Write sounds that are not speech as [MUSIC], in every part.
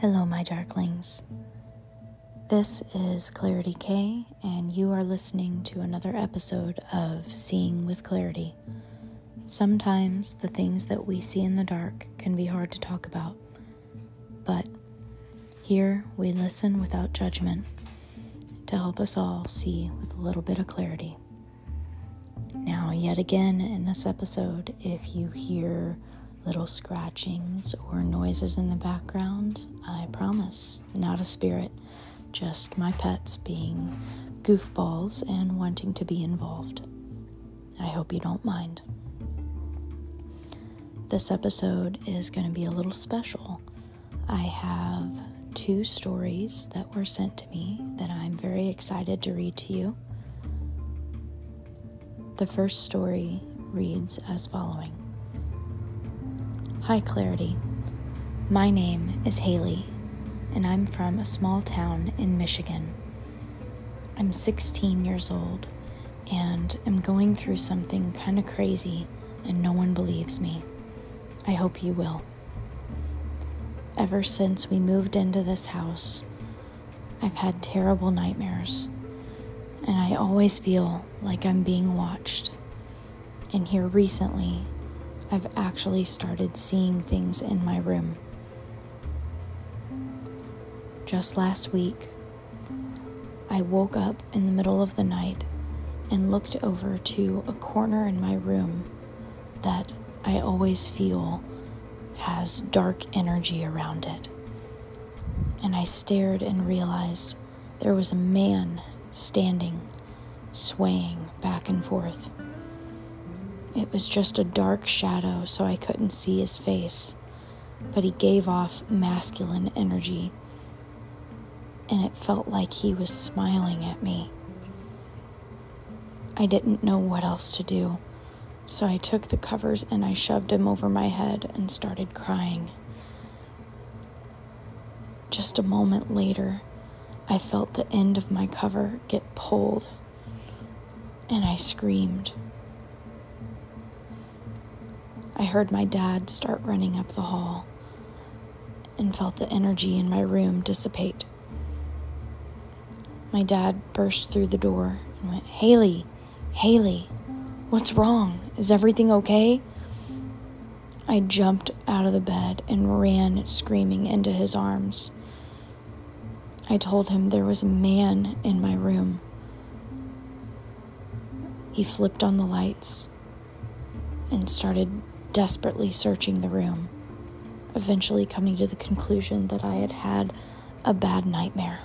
Hello, my darklings. This is Clarity K, and you are listening to another episode of Seeing with Clarity. Sometimes the things that we see in the dark can be hard to talk about, but here we listen without judgment to help us all see with a little bit of clarity. Now, yet again in this episode, if you hear little scratchings or noises in the background, I promise, not a spirit, just my pets being goofballs and wanting to be involved. I hope you don't mind. This episode is going to be a little special. I have two stories that were sent to me that I'm very excited to read to you. The first story reads as following Hi, Clarity. My name is Haley, and I'm from a small town in Michigan. I'm 16 years old and I'm going through something kind of crazy, and no one believes me. I hope you will. Ever since we moved into this house, I've had terrible nightmares, and I always feel like I'm being watched. And here recently, I've actually started seeing things in my room. Just last week, I woke up in the middle of the night and looked over to a corner in my room that I always feel has dark energy around it. And I stared and realized there was a man standing, swaying back and forth. It was just a dark shadow, so I couldn't see his face, but he gave off masculine energy, and it felt like he was smiling at me. I didn't know what else to do, so I took the covers and I shoved him over my head and started crying. Just a moment later, I felt the end of my cover get pulled, and I screamed. I heard my dad start running up the hall and felt the energy in my room dissipate. My dad burst through the door and went, Haley, Haley, what's wrong? Is everything okay? I jumped out of the bed and ran screaming into his arms. I told him there was a man in my room. He flipped on the lights and started desperately searching the room, eventually coming to the conclusion that I had had a bad nightmare.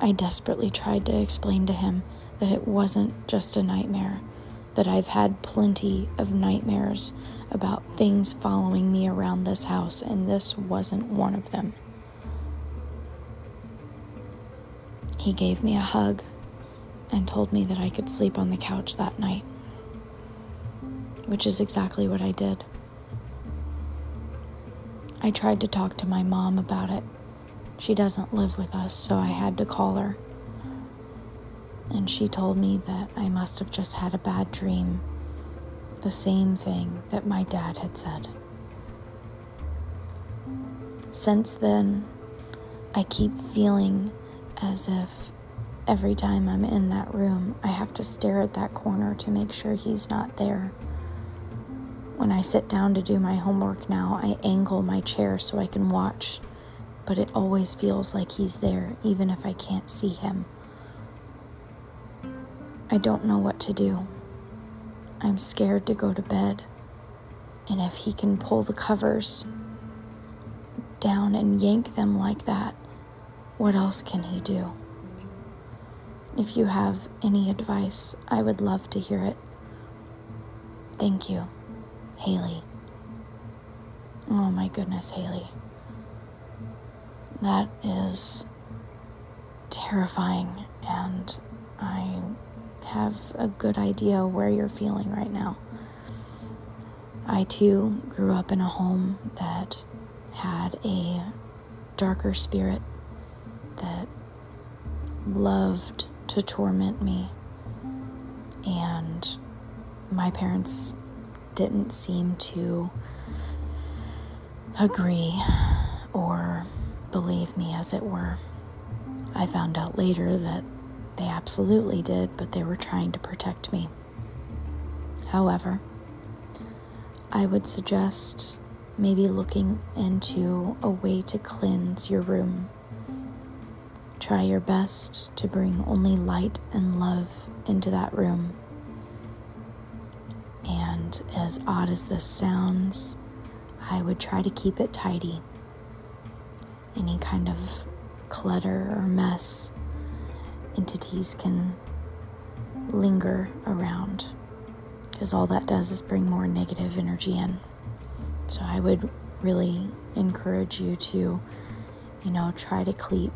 I desperately tried to explain to him that it wasn't just a nightmare, that I've had plenty of nightmares about things following me around this house, and this wasn't one of them. He gave me a hug and told me that I could sleep on the couch that night which is exactly what I did. I tried to talk to my mom about it. She doesn't live with us, so I had to call her. And she told me that I must have just had a bad dream, the same thing that my dad had said. Since then, I keep feeling as if every time I'm in that room, I have to stare at that corner to make sure he's not there. When I sit down to do my homework now, I angle my chair so I can watch, but it always feels like he's there, even if I can't see him. I don't know what to do. I'm scared to go to bed, and if he can pull the covers down and yank them like that, what else can he do? If you have any advice, I would love to hear it. Thank you. Haley. Oh my goodness, Haley. That is terrifying, and I have a good idea where you're feeling right now. I too grew up in a home that had a darker spirit that loved to torment me. And my parents didn't seem to agree. or believe me, as it were. I found out later that they absolutely did, but they were trying to protect me. However, I would suggest maybe looking into a way to cleanse your room. Try your best to bring only light and love into that room. As odd as this sounds, I would try to keep it tidy. Any kind of clutter or mess entities can linger around because all that does is bring more negative energy in. So I would really encourage you to, you know, try to keep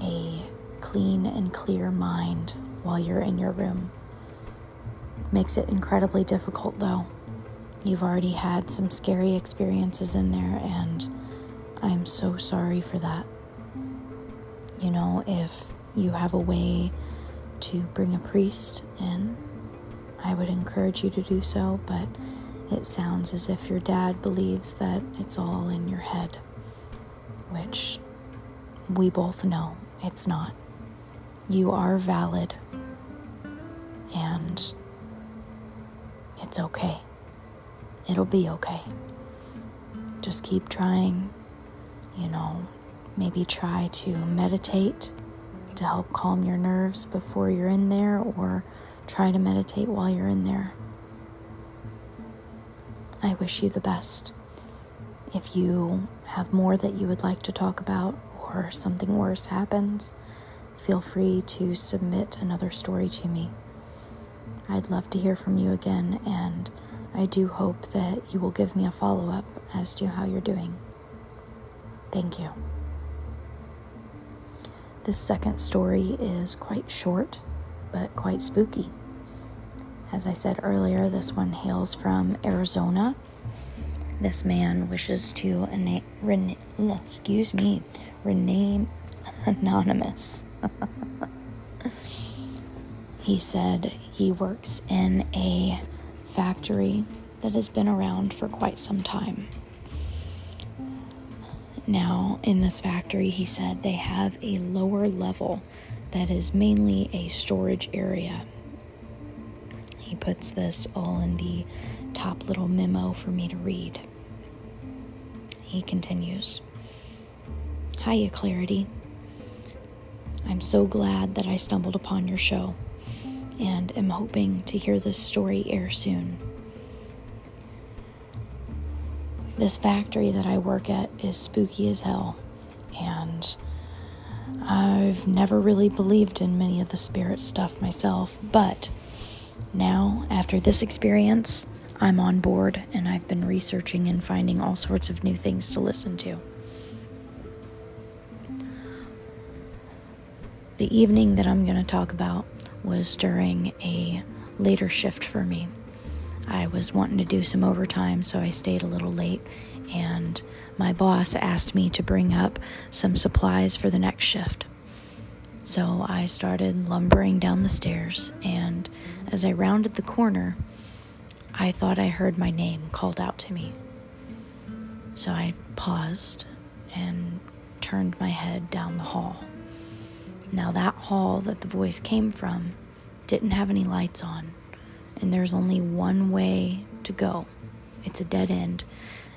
a clean and clear mind while you're in your room. Makes it incredibly difficult though. You've already had some scary experiences in there, and I'm so sorry for that. You know, if you have a way to bring a priest in, I would encourage you to do so, but it sounds as if your dad believes that it's all in your head, which we both know it's not. You are valid, it's okay. It'll be okay. Just keep trying, you know, maybe try to meditate to help calm your nerves before you're in there, or try to meditate while you're in there. I wish you the best. If you have more that you would like to talk about or something worse happens, feel free to submit another story to me. I'd love to hear from you again, and I do hope that you will give me a follow up as to how you're doing. Thank you. This second story is quite short, but quite spooky. As I said earlier, this one hails from Arizona. This man wishes to rena- rena- mm, excuse me, rename [LAUGHS] anonymous. [LAUGHS] he said he works in a factory that has been around for quite some time. Now, in this factory, he said they have a lower level that is mainly a storage area he puts this all in the top little memo for me to read. He continues Hiya, Clarity. I'm so glad that I stumbled upon your show and am hoping to hear this story air soon. This factory that I work at is spooky as hell, and I've never really believed in many of the spirit stuff myself, but now, after this experience, I'm on board and I've been researching and finding all sorts of new things to listen to. The evening that I'm going to talk about was during a later shift for me. I was wanting to do some overtime, so I stayed a little late, and my boss asked me to bring up some supplies for the next shift. So I started lumbering down the stairs, and as I rounded the corner, I thought I heard my name called out to me. So I paused and turned my head down the hall. Now, that hall that the voice came from didn't have any lights on, and there's only one way to go. It's a dead end,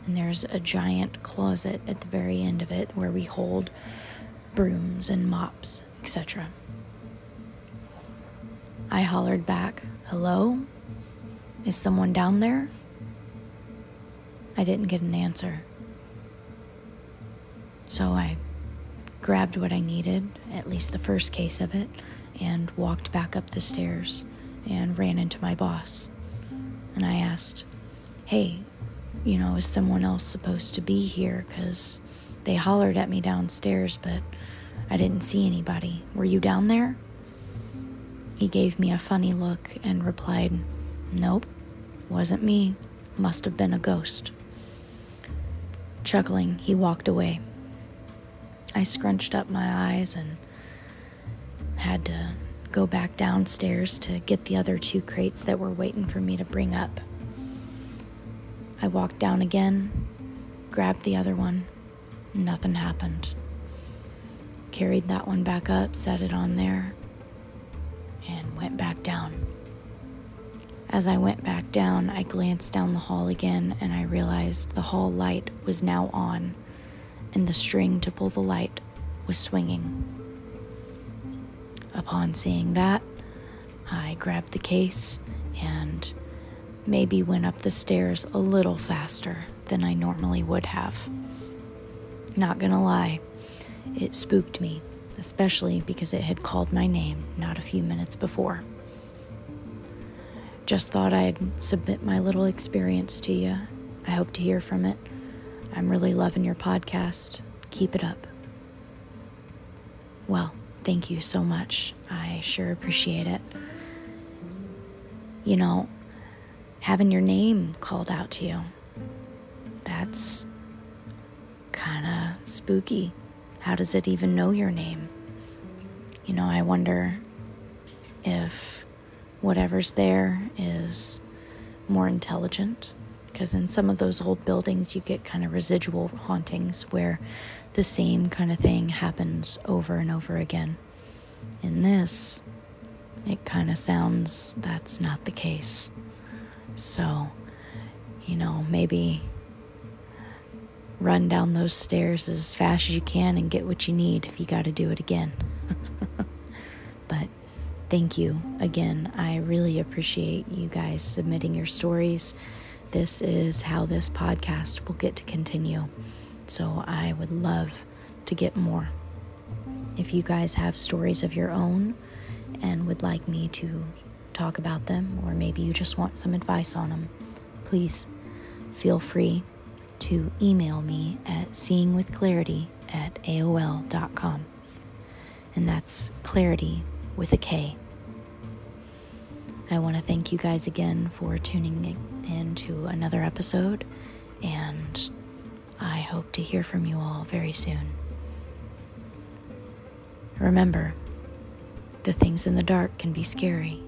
and there's a giant closet at the very end of it where we hold brooms and mops, etc. I hollered back, Hello? Is someone down there? I didn't get an answer. So I grabbed what I needed, at least the first case of it, and walked back up the stairs and ran into my boss. And I asked, Hey, you know, is someone else supposed to be here? Because they hollered at me downstairs, but I didn't see anybody. Were you down there? He gave me a funny look and replied, Nope, wasn't me. Must have been a ghost. Chuckling, he walked away. I scrunched up my eyes and had to go back downstairs to get the other two crates that were waiting for me to bring up. I walked down again, grabbed the other one, Nothing happened. Carried that one back up, set it on there, and went back down. As I went back down, I glanced down the hall again and I realized the hall light was now on and the string to pull the light was swinging. Upon seeing that, I grabbed the case and maybe went up the stairs a little faster than I normally would have. Not gonna lie, it spooked me, especially because it had called my name not a few minutes before. Just thought I'd submit my little experience to you. I hope to hear from it. I'm really loving your podcast. Keep it up. Well, thank you so much. I sure appreciate it. You know, having your name called out to you, that's kind of spooky. How does it even know your name? You know, I wonder if whatever's there is more intelligent. Because in some of those old buildings, you get kind of residual hauntings where the same kind of thing happens over and over again. In this, it kind of sounds that's not the case. So, you know, maybe run down those stairs as fast as you can and get what you need if you got to do it again. [LAUGHS] but thank you again. I really appreciate you guys submitting your stories. This is how this podcast will get to continue. So I would love to get more. If you guys have stories of your own and would like me to talk about them, or maybe you just want some advice on them, please feel free to email me at seeingwithklarity at AOL.com. And that's clarity with a K. I want to thank you guys again for tuning in to another episode, and I hope to hear from you all very soon. Remember, the things in the dark can be scary,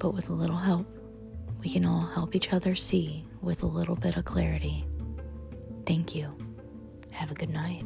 but with a little help, we can all help each other see with a little bit of clarity. Thank you. Have a good night.